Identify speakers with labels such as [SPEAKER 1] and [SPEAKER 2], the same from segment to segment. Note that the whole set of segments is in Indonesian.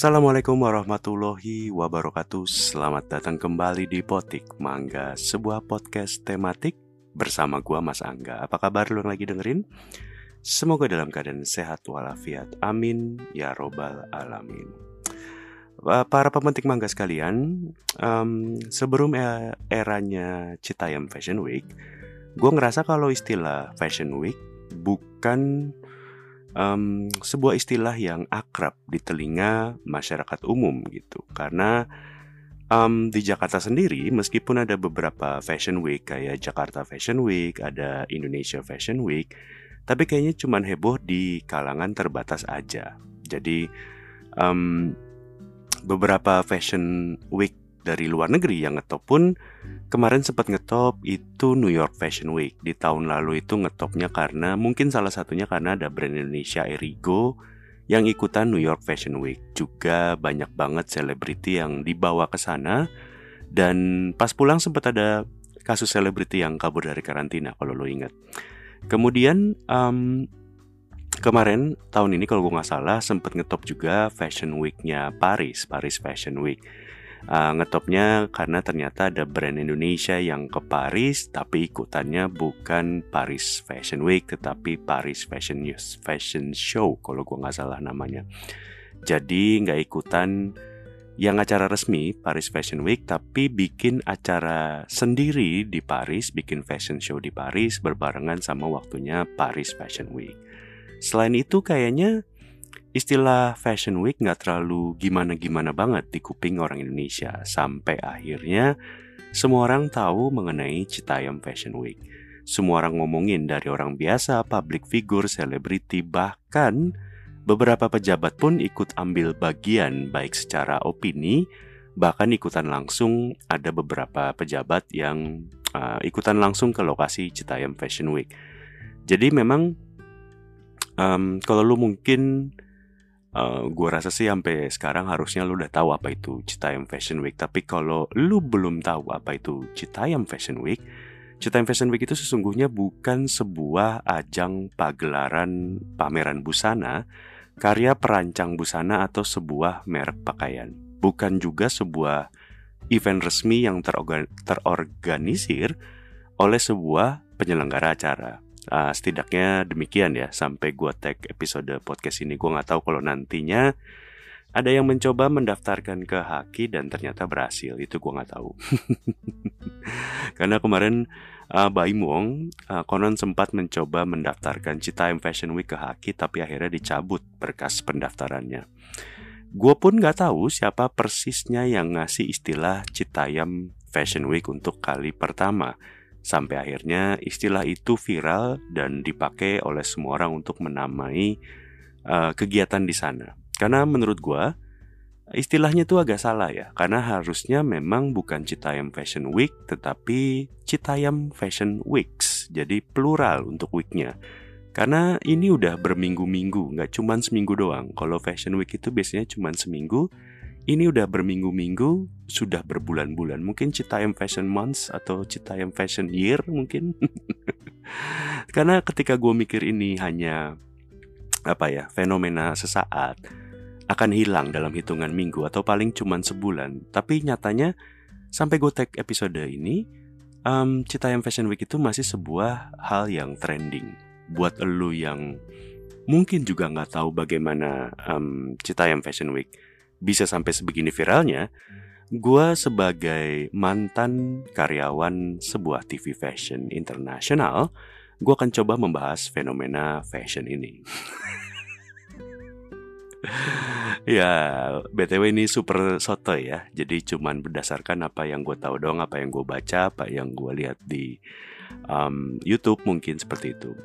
[SPEAKER 1] Assalamualaikum warahmatullahi wabarakatuh. Selamat datang kembali di Potik Mangga Sebuah podcast tematik bersama gua Mas Angga. Apa kabar lu yang lagi dengerin? Semoga dalam keadaan sehat walafiat. Amin. Ya Robbal Alamin. Para pemetik mangga sekalian um, Sebelum e-, eranya Citayam Fashion Week Gue ngerasa kalau istilah Fashion Week Bukan um, sebuah istilah yang akrab di telinga masyarakat umum gitu. Karena um, di Jakarta sendiri meskipun ada beberapa fashion week kayak Jakarta Fashion Week ada Indonesia Fashion Week tapi kayaknya cuma heboh di kalangan terbatas aja. Jadi um, beberapa fashion week dari luar negeri yang ngetop kemarin sempat ngetop itu New York Fashion Week. Di tahun lalu itu ngetopnya karena mungkin salah satunya karena ada brand Indonesia Erigo yang ikutan New York Fashion Week. Juga banyak banget selebriti yang dibawa ke sana. Dan pas pulang sempat ada kasus selebriti yang kabur dari karantina kalau lo ingat. Kemudian um, kemarin tahun ini kalau gue nggak salah sempat ngetop juga Fashion Weeknya Paris Paris Fashion Week uh, ngetopnya karena ternyata ada brand Indonesia yang ke Paris tapi ikutannya bukan Paris Fashion Week tetapi Paris Fashion News Fashion Show kalau gue nggak salah namanya. Jadi nggak ikutan yang acara resmi Paris Fashion Week tapi bikin acara sendiri di Paris bikin fashion show di Paris berbarengan sama waktunya Paris Fashion Week. Selain itu kayaknya Istilah Fashion Week nggak terlalu gimana-gimana banget di kuping orang Indonesia sampai akhirnya semua orang tahu mengenai Citayam Fashion Week. Semua orang ngomongin dari orang biasa, public figure, selebriti, bahkan beberapa pejabat pun ikut ambil bagian baik secara opini, bahkan ikutan langsung ada beberapa pejabat yang uh, ikutan langsung ke lokasi Citayam Fashion Week. Jadi memang um, kalau lu mungkin Eh, gue rasa sih sampai sekarang harusnya lu udah tahu apa itu Citayam Fashion Week. Tapi kalau lu belum tahu apa itu Citayam Fashion Week, Citayam Fashion Week itu sesungguhnya bukan sebuah ajang pagelaran pameran busana, karya perancang busana atau sebuah merek pakaian. Bukan juga sebuah event resmi yang terorganisir oleh sebuah penyelenggara acara. Uh, setidaknya demikian ya sampai gue tag episode podcast ini. Gue nggak tahu kalau nantinya ada yang mencoba mendaftarkan ke Haki dan ternyata berhasil. Itu gue nggak tahu. Karena kemarin uh, Baim Wong uh, konon sempat mencoba mendaftarkan Citayam Fashion Week ke Haki tapi akhirnya dicabut berkas pendaftarannya. Gue pun nggak tahu siapa persisnya yang ngasih istilah Citayam Fashion Week untuk kali pertama Sampai akhirnya istilah itu viral dan dipakai oleh semua orang untuk menamai uh, kegiatan di sana. Karena menurut gue istilahnya tuh agak salah ya, karena harusnya memang bukan Citayam Fashion Week, tetapi Citayam Fashion Weeks, jadi plural untuk weeknya. Karena ini udah berminggu-minggu, nggak cuma seminggu doang. Kalau Fashion Week itu biasanya cuma seminggu, ini udah berminggu-minggu, sudah berbulan-bulan. Mungkin Citayam Fashion Months atau Citayam Fashion Year mungkin. Karena ketika gue mikir ini hanya apa ya fenomena sesaat akan hilang dalam hitungan minggu atau paling cuma sebulan. Tapi nyatanya sampai gue tag episode ini, um, Citayam Fashion Week itu masih sebuah hal yang trending. Buat elu yang mungkin juga nggak tahu bagaimana um, Citayam Fashion Week bisa sampai sebegini viralnya, gue sebagai mantan karyawan sebuah TV fashion internasional, gue akan coba membahas fenomena fashion ini. ya, btw ini super soto ya. Jadi cuman berdasarkan apa yang gue tahu dong, apa yang gue baca, apa yang gue lihat di um, YouTube mungkin seperti itu.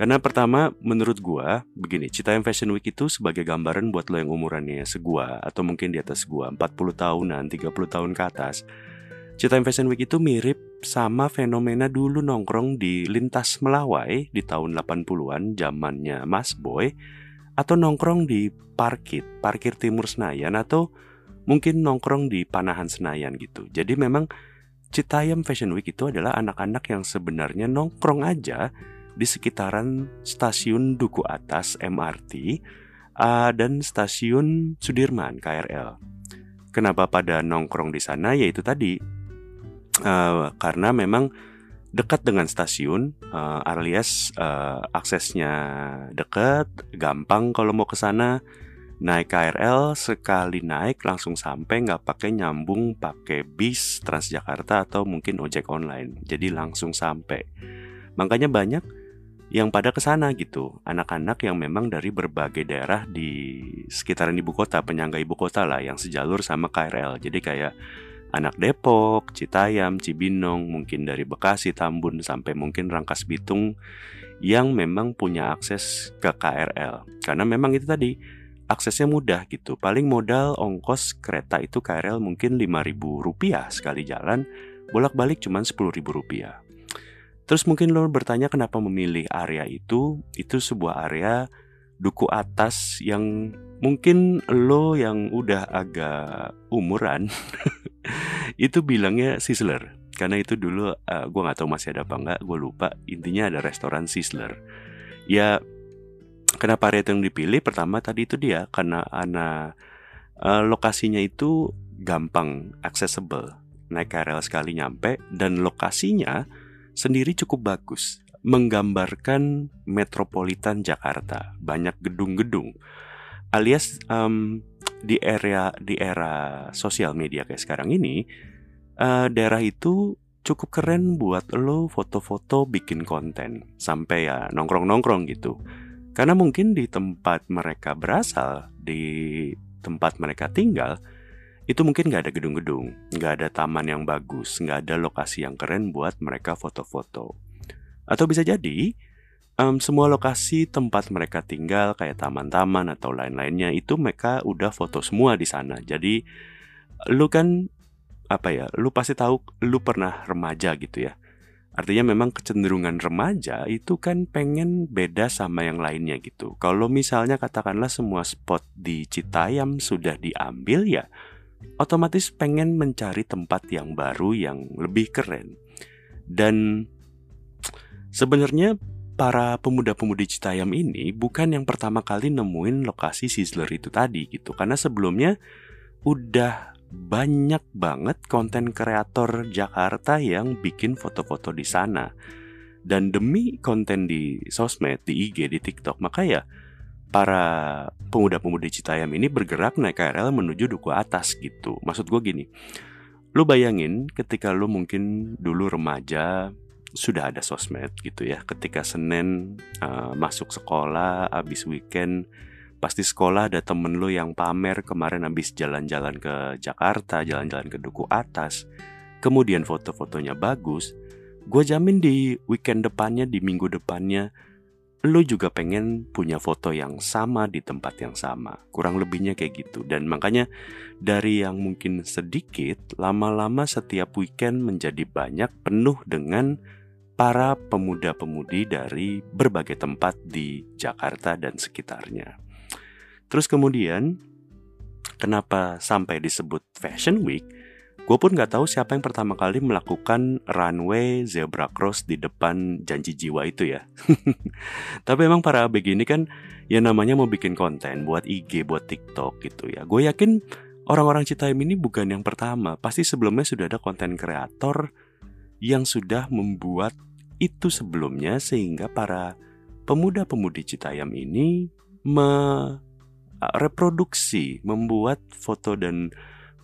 [SPEAKER 1] Karena pertama menurut gua begini, Citayam Fashion Week itu sebagai gambaran buat lo yang umurannya segua atau mungkin di atas gua 40 tahunan, 30 tahun ke atas. Citayam Fashion Week itu mirip sama fenomena dulu nongkrong di lintas Melawai di tahun 80-an zamannya Mas Boy atau nongkrong di parkit, parkir timur Senayan atau mungkin nongkrong di Panahan Senayan gitu. Jadi memang Citayam Fashion Week itu adalah anak-anak yang sebenarnya nongkrong aja di sekitaran stasiun Duku Atas MRT uh, dan stasiun Sudirman KRL. Kenapa pada nongkrong di sana? Yaitu tadi uh, karena memang dekat dengan stasiun, uh, alias uh, aksesnya dekat, gampang kalau mau ke sana. Naik KRL sekali naik langsung sampai nggak pakai nyambung pakai bis Transjakarta atau mungkin ojek online. Jadi langsung sampai. Makanya banyak yang pada ke sana gitu. Anak-anak yang memang dari berbagai daerah di sekitaran ibu kota, penyangga ibu kota lah yang sejalur sama KRL. Jadi kayak anak Depok, Citayam, Cibinong, mungkin dari Bekasi, Tambun sampai mungkin Rangkas Bitung yang memang punya akses ke KRL. Karena memang itu tadi aksesnya mudah gitu. Paling modal ongkos kereta itu KRL mungkin 5000 rupiah sekali jalan, bolak-balik cuma 10 ribu rupiah. Terus mungkin lo bertanya kenapa memilih area itu? Itu sebuah area duku atas yang mungkin lo yang udah agak umuran itu bilangnya Sizzler. Karena itu dulu uh, eh, gue nggak tahu masih ada apa nggak gue lupa. Intinya ada restoran Sizzler. Ya kenapa area yang dipilih? Pertama tadi itu dia karena anak uh, lokasinya itu gampang accessible. Naik KRL sekali nyampe dan lokasinya sendiri cukup bagus menggambarkan metropolitan Jakarta. Banyak gedung-gedung alias um, di area di era sosial media kayak sekarang ini uh, daerah itu cukup keren buat lo foto-foto bikin konten sampai ya nongkrong-nongkrong gitu. Karena mungkin di tempat mereka berasal di tempat mereka tinggal itu mungkin nggak ada gedung-gedung, nggak ada taman yang bagus, nggak ada lokasi yang keren buat mereka foto-foto. Atau bisa jadi um, semua lokasi tempat mereka tinggal kayak taman-taman atau lain-lainnya itu mereka udah foto semua di sana. Jadi lu kan apa ya? Lu pasti tahu lu pernah remaja gitu ya. Artinya memang kecenderungan remaja itu kan pengen beda sama yang lainnya gitu. Kalau misalnya katakanlah semua spot di Citayam sudah diambil ya, otomatis pengen mencari tempat yang baru yang lebih keren. Dan sebenarnya para pemuda-pemudi Citayam ini bukan yang pertama kali nemuin lokasi Sizzler itu tadi gitu. Karena sebelumnya udah banyak banget konten kreator Jakarta yang bikin foto-foto di sana. Dan demi konten di sosmed, di IG, di TikTok, maka ya para pemuda-pemudi Citayam ini bergerak naik KRL menuju Duku Atas gitu. Maksud gue gini, lu bayangin ketika lu mungkin dulu remaja sudah ada sosmed gitu ya. Ketika Senin uh, masuk sekolah, abis weekend pasti sekolah ada temen lu yang pamer kemarin abis jalan-jalan ke Jakarta, jalan-jalan ke Duku Atas. Kemudian foto-fotonya bagus. Gue jamin di weekend depannya, di minggu depannya, lu juga pengen punya foto yang sama di tempat yang sama. Kurang lebihnya kayak gitu. Dan makanya dari yang mungkin sedikit, lama-lama setiap weekend menjadi banyak penuh dengan para pemuda-pemudi dari berbagai tempat di Jakarta dan sekitarnya. Terus kemudian, kenapa sampai disebut Fashion Week? Gue pun gak tahu siapa yang pertama kali melakukan runway zebra cross di depan janji jiwa itu ya. Tapi emang para ABG ini kan ya namanya mau bikin konten buat IG, buat TikTok gitu ya. Gue yakin orang-orang Citayam ini bukan yang pertama. Pasti sebelumnya sudah ada konten kreator yang sudah membuat itu sebelumnya sehingga para pemuda-pemudi Citayam ini mereproduksi, membuat foto dan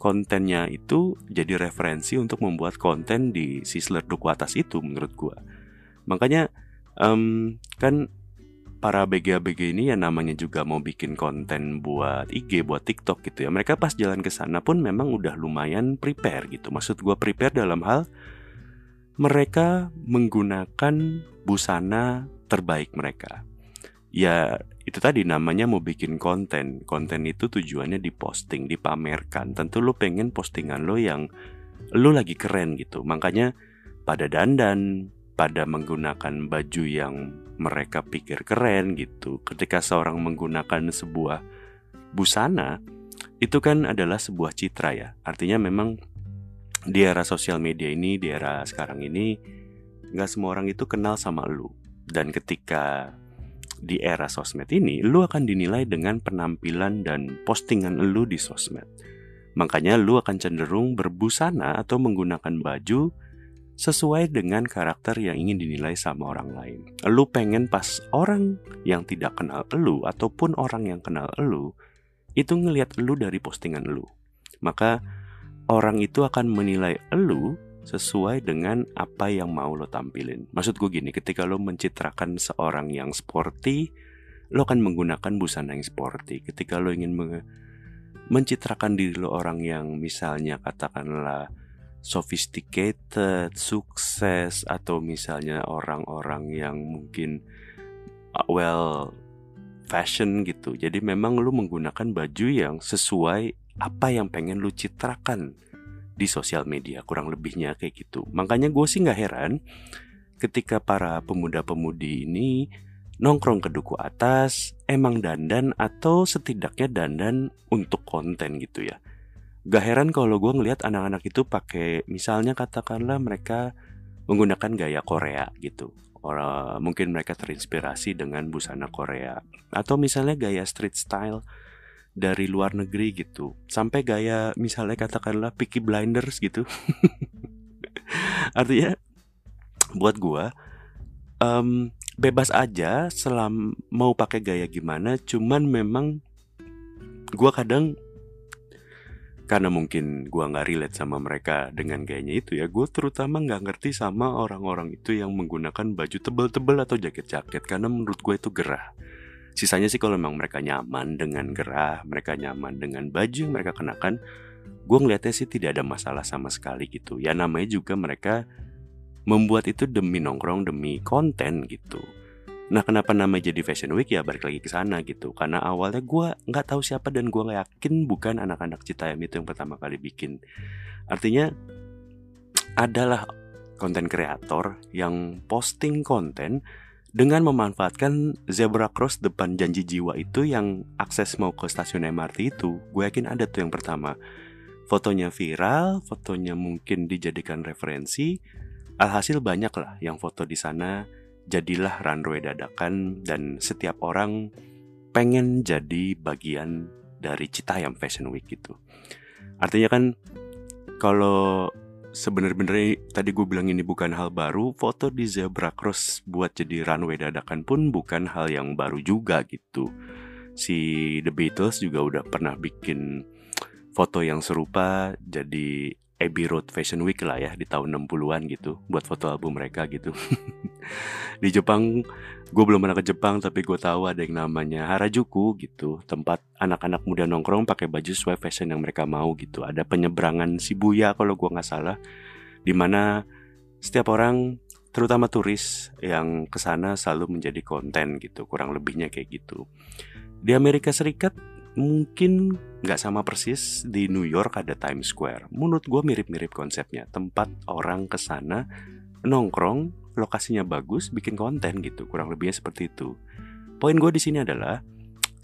[SPEAKER 1] kontennya itu jadi referensi untuk membuat konten di Sizzler Duku Atas itu menurut gua. Makanya um, kan para BG-BG ini ya namanya juga mau bikin konten buat IG, buat TikTok gitu ya. Mereka pas jalan ke sana pun memang udah lumayan prepare gitu. Maksud gua prepare dalam hal mereka menggunakan busana terbaik mereka. Ya, itu tadi namanya mau bikin konten. Konten itu tujuannya diposting, dipamerkan. Tentu lo pengen postingan lo yang lo lagi keren gitu. Makanya pada dandan, pada menggunakan baju yang mereka pikir keren gitu. Ketika seorang menggunakan sebuah busana, itu kan adalah sebuah citra ya. Artinya memang di era sosial media ini, di era sekarang ini, nggak semua orang itu kenal sama lu. Dan ketika di era sosmed ini, lu akan dinilai dengan penampilan dan postingan lu di sosmed. Makanya lu akan cenderung berbusana atau menggunakan baju sesuai dengan karakter yang ingin dinilai sama orang lain. Lu pengen pas orang yang tidak kenal lu ataupun orang yang kenal lu itu ngelihat lu dari postingan lu. Maka orang itu akan menilai lu sesuai dengan apa yang mau lo tampilin. Maksud gue gini, ketika lo mencitrakan seorang yang sporty, lo akan menggunakan busana yang sporty. Ketika lo ingin mencitrakan diri lo orang yang misalnya katakanlah sophisticated, sukses, atau misalnya orang-orang yang mungkin uh, well fashion gitu. Jadi memang lo menggunakan baju yang sesuai apa yang pengen lo citrakan di sosial media kurang lebihnya kayak gitu. Makanya gue sih nggak heran ketika para pemuda-pemudi ini nongkrong ke duku atas emang dandan atau setidaknya dandan untuk konten gitu ya. Gak heran kalau gue ngelihat anak-anak itu pakai misalnya katakanlah mereka menggunakan gaya Korea gitu. Orang mungkin mereka terinspirasi dengan busana Korea. Atau misalnya gaya street style dari luar negeri gitu. Sampai gaya misalnya katakanlah Peaky Blinders gitu. Artinya buat gua um, bebas aja selam mau pakai gaya gimana cuman memang gua kadang karena mungkin gua nggak relate sama mereka dengan gayanya itu ya gue terutama nggak ngerti sama orang-orang itu yang menggunakan baju tebel-tebel atau jaket-jaket karena menurut gue itu gerah Sisanya sih kalau memang mereka nyaman dengan gerah, mereka nyaman dengan baju yang mereka kenakan, gue ngeliatnya sih tidak ada masalah sama sekali gitu. Ya namanya juga mereka membuat itu demi nongkrong, demi konten gitu. Nah kenapa namanya jadi Fashion Week ya balik lagi ke sana gitu Karena awalnya gue nggak tahu siapa dan gue nggak yakin bukan anak-anak Citayam itu yang pertama kali bikin Artinya adalah konten kreator yang posting konten dengan memanfaatkan zebra cross depan janji jiwa itu yang akses mau ke stasiun MRT itu, gue yakin ada tuh yang pertama. Fotonya viral, fotonya mungkin dijadikan referensi, alhasil banyak lah yang foto di sana jadilah runway dadakan dan setiap orang pengen jadi bagian dari Citayam Fashion Week gitu. Artinya kan kalau sebenarnya tadi gue bilang ini bukan hal baru, foto di zebra cross buat jadi runway dadakan pun bukan hal yang baru juga gitu. Si The Beatles juga udah pernah bikin foto yang serupa jadi Abbey Road Fashion Week lah ya di tahun 60-an gitu buat foto album mereka gitu. di Jepang gue belum pernah ke Jepang tapi gue tahu ada yang namanya Harajuku gitu tempat anak-anak muda nongkrong pakai baju sesuai fashion yang mereka mau gitu ada penyeberangan Shibuya kalau gue nggak salah di mana setiap orang terutama turis yang ke sana selalu menjadi konten gitu kurang lebihnya kayak gitu di Amerika Serikat mungkin nggak sama persis di New York ada Times Square. Menurut gue mirip-mirip konsepnya. Tempat orang ke sana nongkrong, lokasinya bagus, bikin konten gitu. Kurang lebihnya seperti itu. Poin gue di sini adalah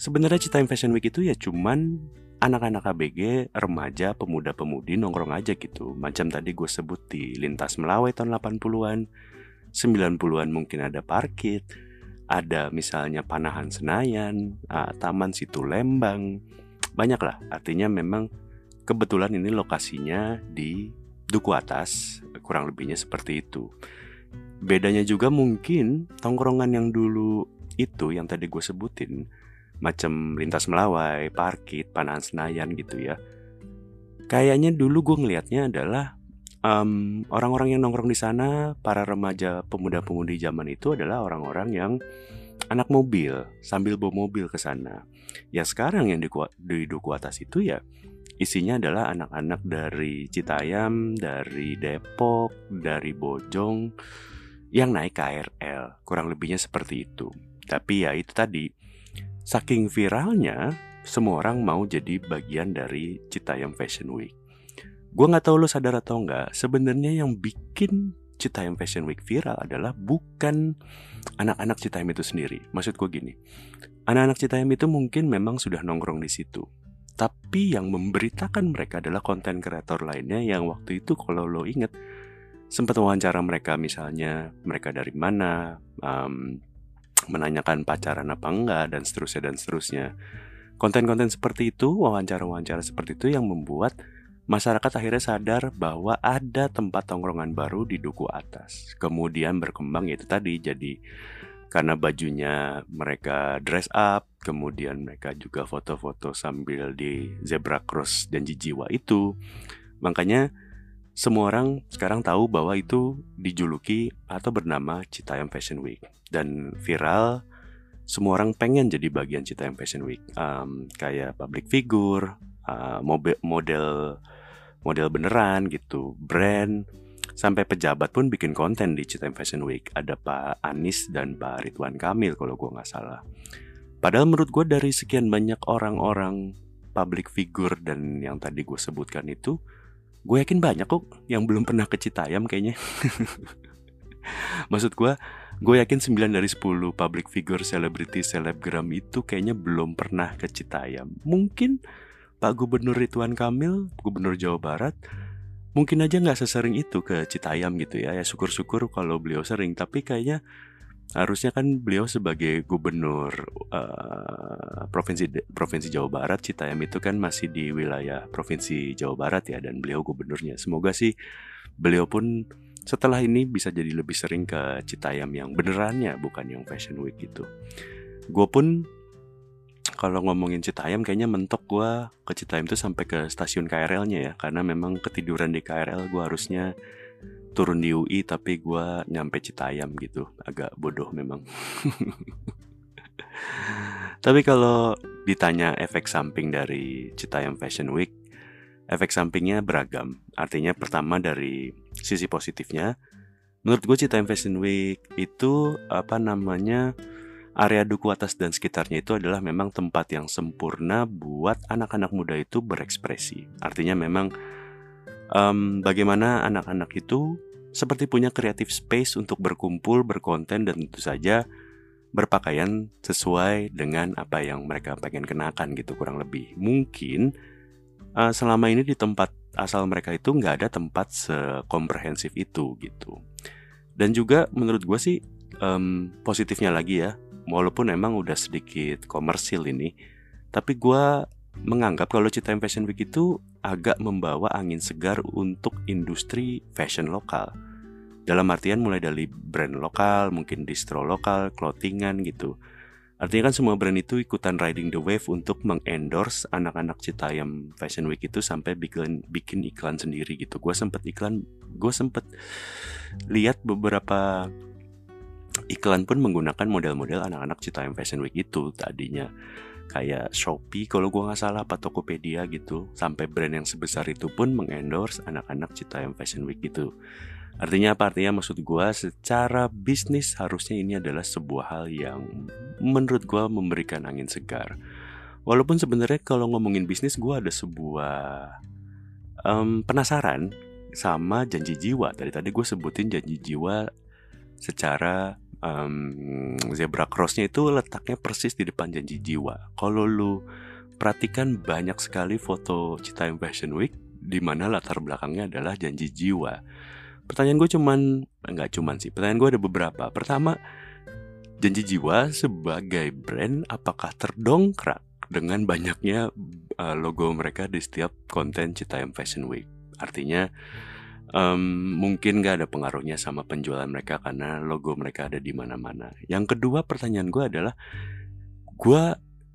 [SPEAKER 1] sebenarnya Cita Fashion Week itu ya cuman anak-anak ABG, remaja, pemuda-pemudi nongkrong aja gitu. Macam tadi gue sebut di Lintas Melawai tahun 80-an, 90-an mungkin ada parkit, ada misalnya Panahan Senayan, uh, Taman Situ Lembang, banyak lah. Artinya memang kebetulan ini lokasinya di Duku Atas, kurang lebihnya seperti itu. Bedanya juga mungkin tongkrongan yang dulu itu yang tadi gue sebutin, macam lintas melawai, parkit, panahan senayan gitu ya. Kayaknya dulu gue ngelihatnya adalah orang orang-orang yang nongkrong di sana, para remaja pemuda-pemudi zaman itu adalah orang-orang yang anak mobil sambil bawa mobil ke sana. Ya sekarang yang di, di Duku Atas itu ya isinya adalah anak-anak dari Citayam, dari Depok, dari Bojong yang naik KRL. Kurang lebihnya seperti itu. Tapi ya itu tadi, saking viralnya semua orang mau jadi bagian dari Citayam Fashion Week. Gue nggak tahu lo sadar atau nggak, sebenarnya yang bikin Citayam Fashion Week viral adalah bukan anak-anak Citayam itu sendiri. Maksud gue gini, anak-anak Citayam itu mungkin memang sudah nongkrong di situ. Tapi yang memberitakan mereka adalah konten kreator lainnya yang waktu itu kalau lo inget sempat wawancara mereka misalnya mereka dari mana, um, menanyakan pacaran apa enggak dan seterusnya dan seterusnya. Konten-konten seperti itu, wawancara-wawancara seperti itu yang membuat masyarakat akhirnya sadar bahwa ada tempat tongkrongan baru di duku atas. Kemudian berkembang itu tadi jadi karena bajunya mereka dress up, kemudian mereka juga foto-foto sambil di zebra cross dan jiwa itu. Makanya semua orang sekarang tahu bahwa itu dijuluki atau bernama Citayam Fashion Week dan viral. Semua orang pengen jadi bagian Citayam Fashion Week, um, kayak public figure, uh, model model beneran gitu, brand, sampai pejabat pun bikin konten di Citayam Fashion Week. Ada Pak Anies dan Pak Ridwan Kamil kalau gue nggak salah. Padahal menurut gue dari sekian banyak orang-orang public figure dan yang tadi gue sebutkan itu, gue yakin banyak kok yang belum pernah ke Citayam kayaknya maksud gue gue yakin 9 dari 10 public figure selebriti selebgram itu kayaknya belum pernah ke Citayam mungkin Pak Gubernur Ridwan Kamil Gubernur Jawa Barat mungkin aja nggak sesering itu ke Citayam gitu ya. Ya syukur-syukur kalau beliau sering. Tapi kayaknya harusnya kan beliau sebagai gubernur uh, provinsi provinsi Jawa Barat Citayam itu kan masih di wilayah provinsi Jawa Barat ya dan beliau gubernurnya. Semoga sih beliau pun setelah ini bisa jadi lebih sering ke Citayam yang benerannya bukan yang Fashion Week gitu. Gue pun kalau ngomongin Citayam kayaknya mentok gue ke Citayam tuh sampai ke stasiun KRL-nya ya. Karena memang ketiduran di KRL gue harusnya turun di UI tapi gue nyampe Citayam gitu. Agak bodoh memang. Tapi kalau ditanya efek samping dari Citayam Fashion Week efek sampingnya beragam. Artinya pertama dari sisi positifnya menurut gue Citayam Fashion Week itu apa namanya area Duku Atas dan sekitarnya itu adalah memang tempat yang sempurna buat anak-anak muda itu berekspresi artinya memang um, bagaimana anak-anak itu seperti punya creative space untuk berkumpul, berkonten, dan tentu saja berpakaian sesuai dengan apa yang mereka pengen kenakan gitu kurang lebih. Mungkin uh, selama ini di tempat asal mereka itu nggak ada tempat sekomprehensif itu gitu. Dan juga menurut gue sih um, positifnya lagi ya, walaupun emang udah sedikit komersil ini, tapi gue menganggap kalau Cita Fashion Week itu agak membawa angin segar untuk industri fashion lokal. Dalam artian mulai dari brand lokal, mungkin distro lokal, clothingan gitu. Artinya kan semua brand itu ikutan riding the wave untuk mengendorse anak-anak Citayam Fashion Week itu sampai bikin bikin iklan sendiri gitu. Gue sempet iklan, gue sempet lihat beberapa iklan pun menggunakan model-model anak-anak Citayam Fashion Week itu tadinya. Kayak Shopee kalau gue nggak salah apa Tokopedia gitu. Sampai brand yang sebesar itu pun mengendorse anak-anak Citayam Fashion Week gitu. Artinya apa? Artinya maksud gue secara bisnis harusnya ini adalah sebuah hal yang menurut gue memberikan angin segar. Walaupun sebenarnya kalau ngomongin bisnis gue ada sebuah um, penasaran sama janji jiwa. Tadi tadi gue sebutin janji jiwa secara um, zebra crossnya itu letaknya persis di depan janji jiwa. Kalau lu perhatikan banyak sekali foto Citayam Fashion Week di mana latar belakangnya adalah janji jiwa. Pertanyaan gue cuman enggak cuman sih. Pertanyaan gue ada beberapa. Pertama, janji jiwa sebagai brand apakah terdongkrak dengan banyaknya uh, logo mereka di setiap konten Citayam Fashion Week? Artinya um, mungkin gak ada pengaruhnya sama penjualan mereka karena logo mereka ada di mana-mana. Yang kedua pertanyaan gue adalah, gue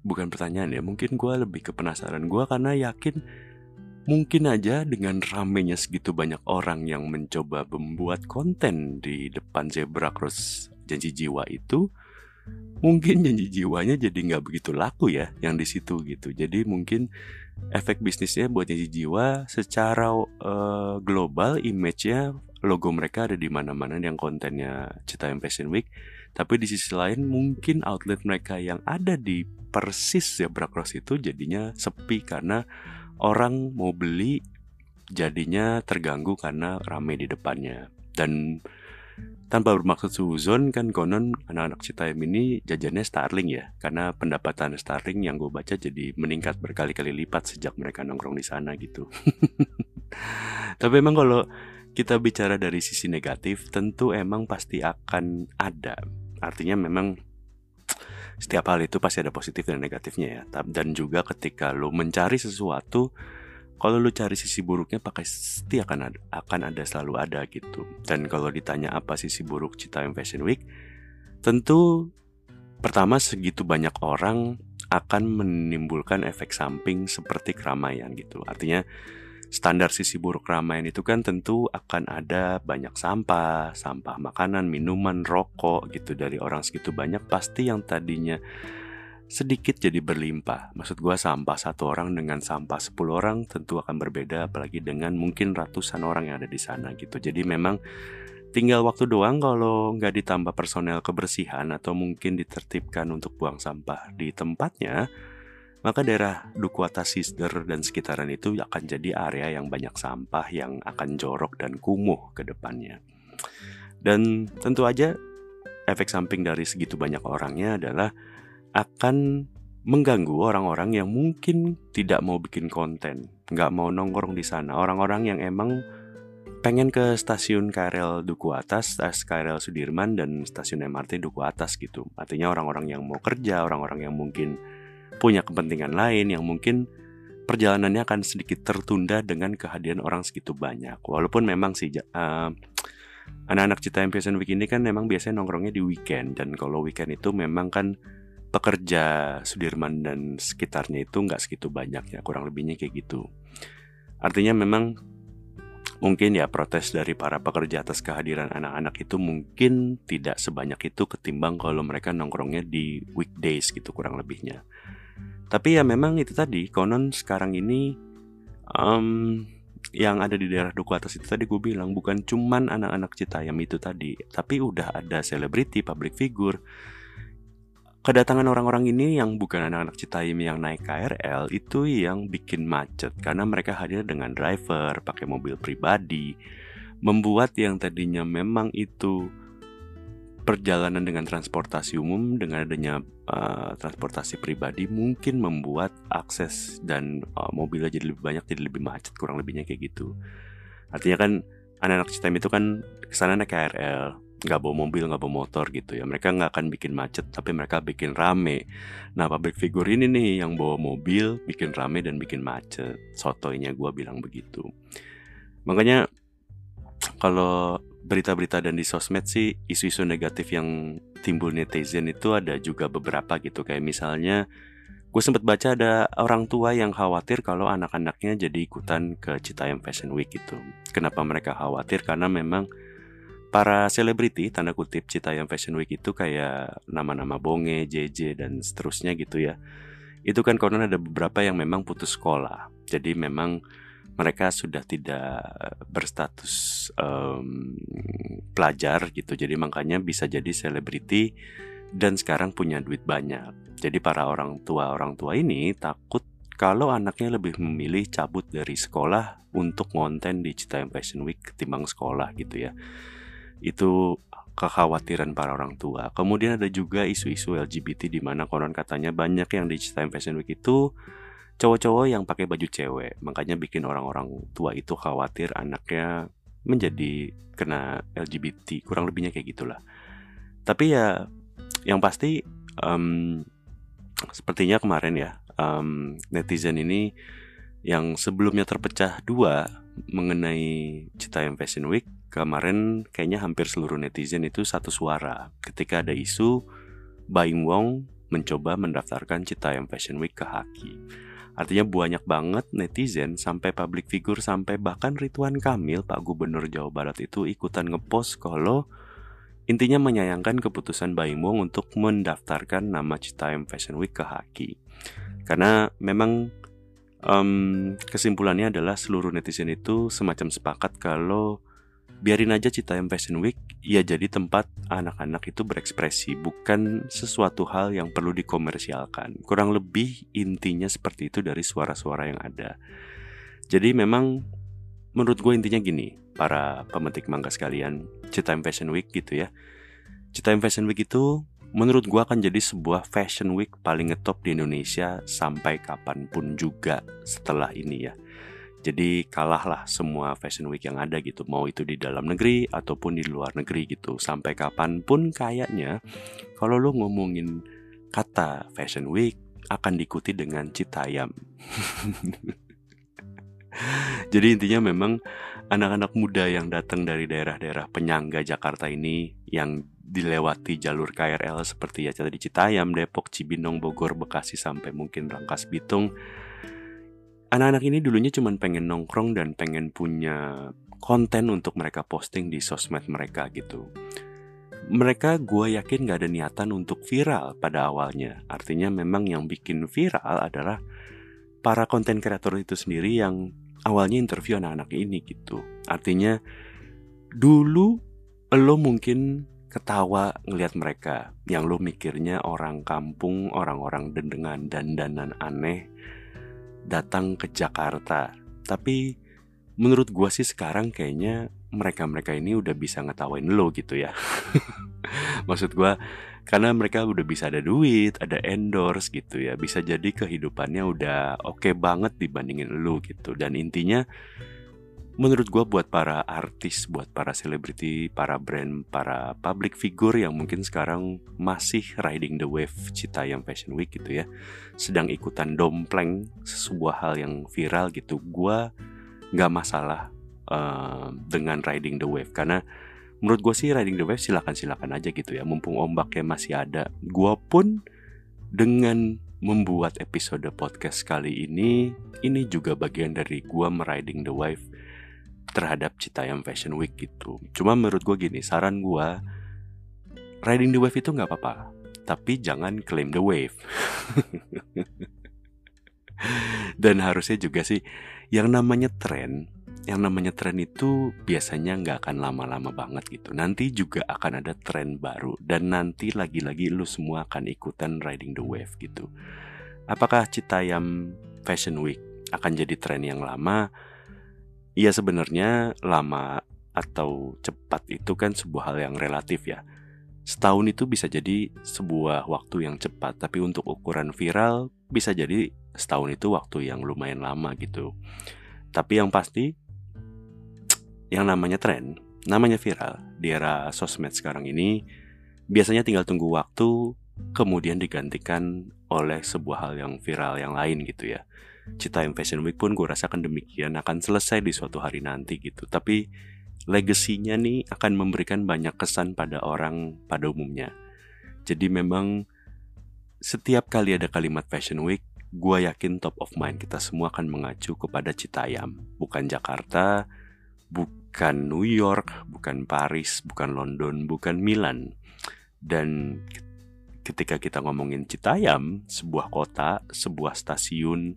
[SPEAKER 1] bukan pertanyaan ya, mungkin gue lebih ke penasaran gue karena yakin mungkin aja dengan ramenya segitu banyak orang yang mencoba membuat konten di depan zebra cross janji jiwa itu, mungkin janji jiwanya jadi nggak begitu laku ya yang di situ gitu. Jadi mungkin efek bisnisnya buat janji jiwa secara uh, global image-nya logo mereka ada di mana-mana yang kontennya Citayam Fashion Week. Tapi di sisi lain mungkin outlet mereka yang ada di persis Zebra Cross itu jadinya sepi karena orang mau beli jadinya terganggu karena rame di depannya. Dan tanpa bermaksud suzon kan konon anak-anak Citayam ini jajannya Starling ya. Karena pendapatan Starling yang gue baca jadi meningkat berkali-kali lipat sejak mereka nongkrong di sana gitu. Tapi emang kalau kita bicara dari sisi negatif tentu emang pasti akan ada. Artinya memang setiap hal itu pasti ada positif dan negatifnya ya. Dan juga ketika lo mencari sesuatu kalau lu cari sisi buruknya pakai pasti akan ada, akan ada selalu ada gitu. Dan kalau ditanya apa sisi buruk Citayam Fashion Week, tentu pertama segitu banyak orang akan menimbulkan efek samping seperti keramaian gitu. Artinya standar sisi buruk keramaian itu kan tentu akan ada banyak sampah, sampah makanan, minuman, rokok gitu dari orang segitu banyak pasti yang tadinya sedikit jadi berlimpah. Maksud gue sampah satu orang dengan sampah 10 orang tentu akan berbeda apalagi dengan mungkin ratusan orang yang ada di sana gitu. Jadi memang tinggal waktu doang kalau nggak ditambah personel kebersihan atau mungkin ditertibkan untuk buang sampah di tempatnya, maka daerah Duku Atas Sister dan sekitaran itu akan jadi area yang banyak sampah yang akan jorok dan kumuh ke depannya. Dan tentu aja efek samping dari segitu banyak orangnya adalah akan mengganggu orang-orang yang mungkin tidak mau bikin konten, nggak mau nongkrong di sana. Orang-orang yang emang pengen ke stasiun KRL Duku Atas, KRL Sudirman dan stasiun MRT Duku Atas gitu. Artinya orang-orang yang mau kerja, orang-orang yang mungkin punya kepentingan lain, yang mungkin perjalanannya akan sedikit tertunda dengan kehadiran orang segitu banyak. Walaupun memang sih uh, anak-anak Cita Fashion Week ini kan memang biasanya nongkrongnya di weekend dan kalau weekend itu memang kan pekerja Sudirman dan sekitarnya itu nggak segitu banyak ya kurang lebihnya kayak gitu. Artinya memang mungkin ya protes dari para pekerja atas kehadiran anak-anak itu mungkin tidak sebanyak itu ketimbang kalau mereka nongkrongnya di weekdays gitu kurang lebihnya. Tapi ya memang itu tadi konon sekarang ini um, yang ada di daerah Duku Atas itu tadi gue bilang bukan cuman anak-anak Citayam itu tadi tapi udah ada selebriti, public figure kedatangan orang-orang ini yang bukan anak-anak Citayam yang naik KRL itu yang bikin macet. Karena mereka hadir dengan driver pakai mobil pribadi membuat yang tadinya memang itu perjalanan dengan transportasi umum dengan adanya uh, transportasi pribadi mungkin membuat akses dan uh, mobilnya jadi lebih banyak jadi lebih macet kurang lebihnya kayak gitu. Artinya kan anak-anak Citayam itu kan ke sana naik KRL nggak bawa mobil nggak bawa motor gitu ya. Mereka nggak akan bikin macet tapi mereka bikin rame. Nah public figure ini nih yang bawa mobil bikin rame dan bikin macet. Sotoinya gue bilang begitu. Makanya kalau berita-berita dan di sosmed sih isu-isu negatif yang timbul netizen itu ada juga beberapa gitu. Kayak misalnya gue sempat baca ada orang tua yang khawatir kalau anak-anaknya jadi ikutan ke Citayam Fashion Week gitu. Kenapa mereka khawatir? Karena memang para selebriti tanda kutip Citayam Fashion Week itu kayak nama-nama Bonge, JJ dan seterusnya gitu ya. Itu kan konon ada beberapa yang memang putus sekolah. Jadi memang mereka sudah tidak berstatus um, pelajar gitu. Jadi makanya bisa jadi selebriti dan sekarang punya duit banyak. Jadi para orang tua orang tua ini takut kalau anaknya lebih memilih cabut dari sekolah untuk konten di Citayam Fashion Week ketimbang sekolah gitu ya itu kekhawatiran para orang tua. Kemudian ada juga isu-isu LGBT di mana konon katanya banyak yang di Time Fashion Week itu cowok-cowok yang pakai baju cewek. Makanya bikin orang-orang tua itu khawatir anaknya menjadi kena LGBT. Kurang lebihnya kayak gitulah. Tapi ya yang pasti um, sepertinya kemarin ya um, netizen ini yang sebelumnya terpecah dua mengenai Citayam Fashion Week kemarin kayaknya hampir seluruh netizen itu satu suara ketika ada isu Baim Wong mencoba mendaftarkan Citayam Fashion Week ke Haki. Artinya banyak banget netizen sampai public figure sampai bahkan Ridwan Kamil Pak Gubernur Jawa Barat itu ikutan ngepost kalau intinya menyayangkan keputusan Baim Wong untuk mendaftarkan nama Citayam Fashion Week ke Haki. Karena memang um, kesimpulannya adalah seluruh netizen itu semacam sepakat kalau biarin aja Citayam Fashion Week ya jadi tempat anak-anak itu berekspresi bukan sesuatu hal yang perlu dikomersialkan. Kurang lebih intinya seperti itu dari suara-suara yang ada. Jadi memang menurut gue intinya gini para pemetik mangga sekalian Citayam Fashion Week gitu ya. Citayam Fashion Week itu menurut gue akan jadi sebuah fashion week paling ngetop di Indonesia sampai kapan pun juga setelah ini ya jadi kalahlah semua fashion week yang ada gitu Mau itu di dalam negeri ataupun di luar negeri gitu Sampai kapan pun kayaknya Kalau lo ngomongin kata Fashion Week akan diikuti dengan Citayam. Jadi intinya memang anak-anak muda yang datang dari daerah-daerah penyangga Jakarta ini yang dilewati jalur KRL seperti ya tadi Citayam, Depok, Cibinong, Bogor, Bekasi sampai mungkin Rangkas Bitung. Anak-anak ini dulunya cuma pengen nongkrong dan pengen punya konten untuk mereka posting di sosmed mereka gitu. Mereka gue yakin gak ada niatan untuk viral pada awalnya. Artinya memang yang bikin viral adalah para konten kreator itu sendiri yang awalnya interview anak-anak ini gitu. Artinya dulu lo mungkin ketawa ngelihat mereka yang lo mikirnya orang kampung, orang-orang dengan dandanan aneh datang ke Jakarta. Tapi menurut gua sih sekarang kayaknya mereka-mereka ini udah bisa ngetawain lo gitu ya. Maksud gua karena mereka udah bisa ada duit, ada endorse gitu ya. Bisa jadi kehidupannya udah oke okay banget dibandingin lu gitu. Dan intinya menurut gue buat para artis, buat para selebriti, para brand, para public figure yang mungkin sekarang masih riding the wave cita yang Fashion Week gitu ya, sedang ikutan dompleng sebuah hal yang viral gitu, gue nggak masalah uh, dengan riding the wave. Karena menurut gue sih riding the wave silakan silakan aja gitu ya mumpung ombaknya masih ada. Gue pun dengan membuat episode podcast kali ini ini juga bagian dari gue meriding the wave terhadap Citayam Fashion Week gitu cuma menurut gue gini saran gue riding the wave itu nggak apa-apa tapi jangan claim the wave dan harusnya juga sih yang namanya tren yang namanya tren itu biasanya nggak akan lama-lama banget gitu. Nanti juga akan ada tren baru dan nanti lagi-lagi lu semua akan ikutan riding the wave gitu. Apakah Citayam Fashion Week akan jadi tren yang lama? Iya sebenarnya lama atau cepat itu kan sebuah hal yang relatif ya. Setahun itu bisa jadi sebuah waktu yang cepat, tapi untuk ukuran viral bisa jadi setahun itu waktu yang lumayan lama gitu. Tapi yang pasti yang namanya tren, namanya viral di era sosmed sekarang ini biasanya tinggal tunggu waktu kemudian digantikan oleh sebuah hal yang viral yang lain gitu ya. Cita yang Fashion Week pun gue rasakan demikian akan selesai di suatu hari nanti gitu. Tapi legasinya nih akan memberikan banyak kesan pada orang pada umumnya. Jadi memang setiap kali ada kalimat Fashion Week, gue yakin top of mind kita semua akan mengacu kepada Citayam, bukan Jakarta, bukan New York, bukan Paris, bukan London, bukan Milan. Dan ketika kita ngomongin Citayam, sebuah kota, sebuah stasiun,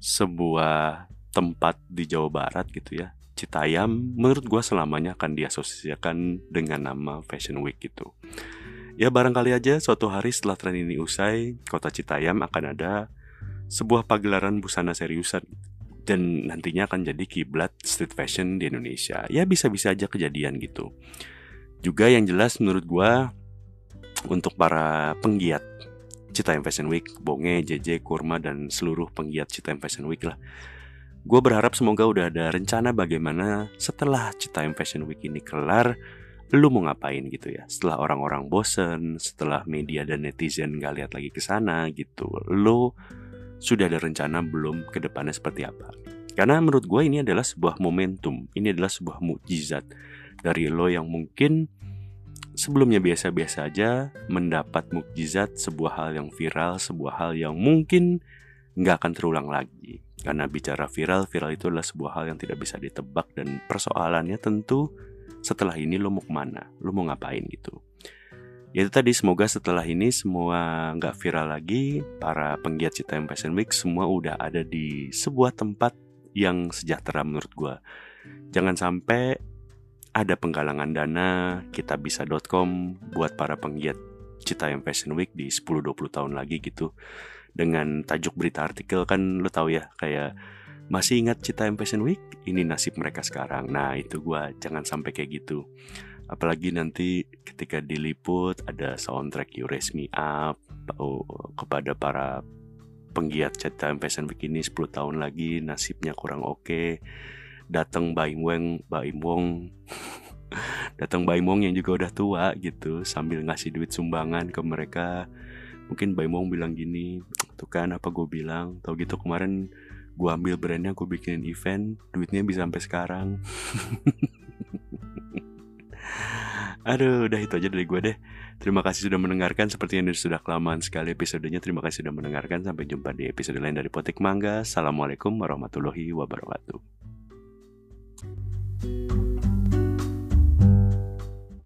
[SPEAKER 1] sebuah tempat di Jawa Barat gitu ya. Citayam menurut gue selamanya akan diasosiasikan dengan nama Fashion Week gitu. Ya barangkali aja suatu hari setelah tren ini usai, kota Citayam akan ada sebuah pagelaran busana seriusan dan nantinya akan jadi kiblat street fashion di Indonesia. Ya bisa-bisa aja kejadian gitu. Juga yang jelas menurut gue untuk para penggiat Citayam Fashion Week, Bonge, JJ, Kurma, dan seluruh penggiat Citayam Fashion Week lah. Gue berharap semoga udah ada rencana bagaimana setelah Citayam Fashion Week ini kelar, lu mau ngapain gitu ya. Setelah orang-orang bosen, setelah media dan netizen gak lihat lagi ke sana gitu, lu sudah ada rencana belum ke depannya seperti apa. Karena menurut gue ini adalah sebuah momentum, ini adalah sebuah mukjizat dari lo yang mungkin sebelumnya biasa-biasa aja mendapat mukjizat sebuah hal yang viral, sebuah hal yang mungkin nggak akan terulang lagi. Karena bicara viral, viral itu adalah sebuah hal yang tidak bisa ditebak dan persoalannya tentu setelah ini lo mau ke mana, lo mau ngapain gitu. Ya itu tadi semoga setelah ini semua nggak viral lagi para penggiat Citayam Fashion Week semua udah ada di sebuah tempat yang sejahtera menurut gue. Jangan sampai ada penggalangan dana kitabisa.com buat para penggiat Citayam Fashion Week di 10-20 tahun lagi gitu. Dengan tajuk berita artikel kan lo tau ya kayak masih ingat Citayam Fashion Week? Ini nasib mereka sekarang. Nah itu gue jangan sampai kayak gitu apalagi nanti ketika diliput ada soundtrack You Raise Me Up oh, kepada para penggiat cerita fashion begini 10 tahun lagi nasibnya kurang oke okay. Datang Baim Weng Baim Wong datang Baim Wong yang juga udah tua gitu sambil ngasih duit sumbangan ke mereka mungkin Baimong bilang gini tuh kan apa gue bilang tau gitu kemarin gue ambil brandnya gue bikinin event duitnya bisa sampai sekarang Aduh, udah itu aja dari gue deh. Terima kasih sudah mendengarkan. Seperti yang sudah kelamaan sekali episodenya. Terima kasih sudah mendengarkan. Sampai jumpa di episode lain dari Potik Mangga. Assalamualaikum warahmatullahi wabarakatuh. Thank you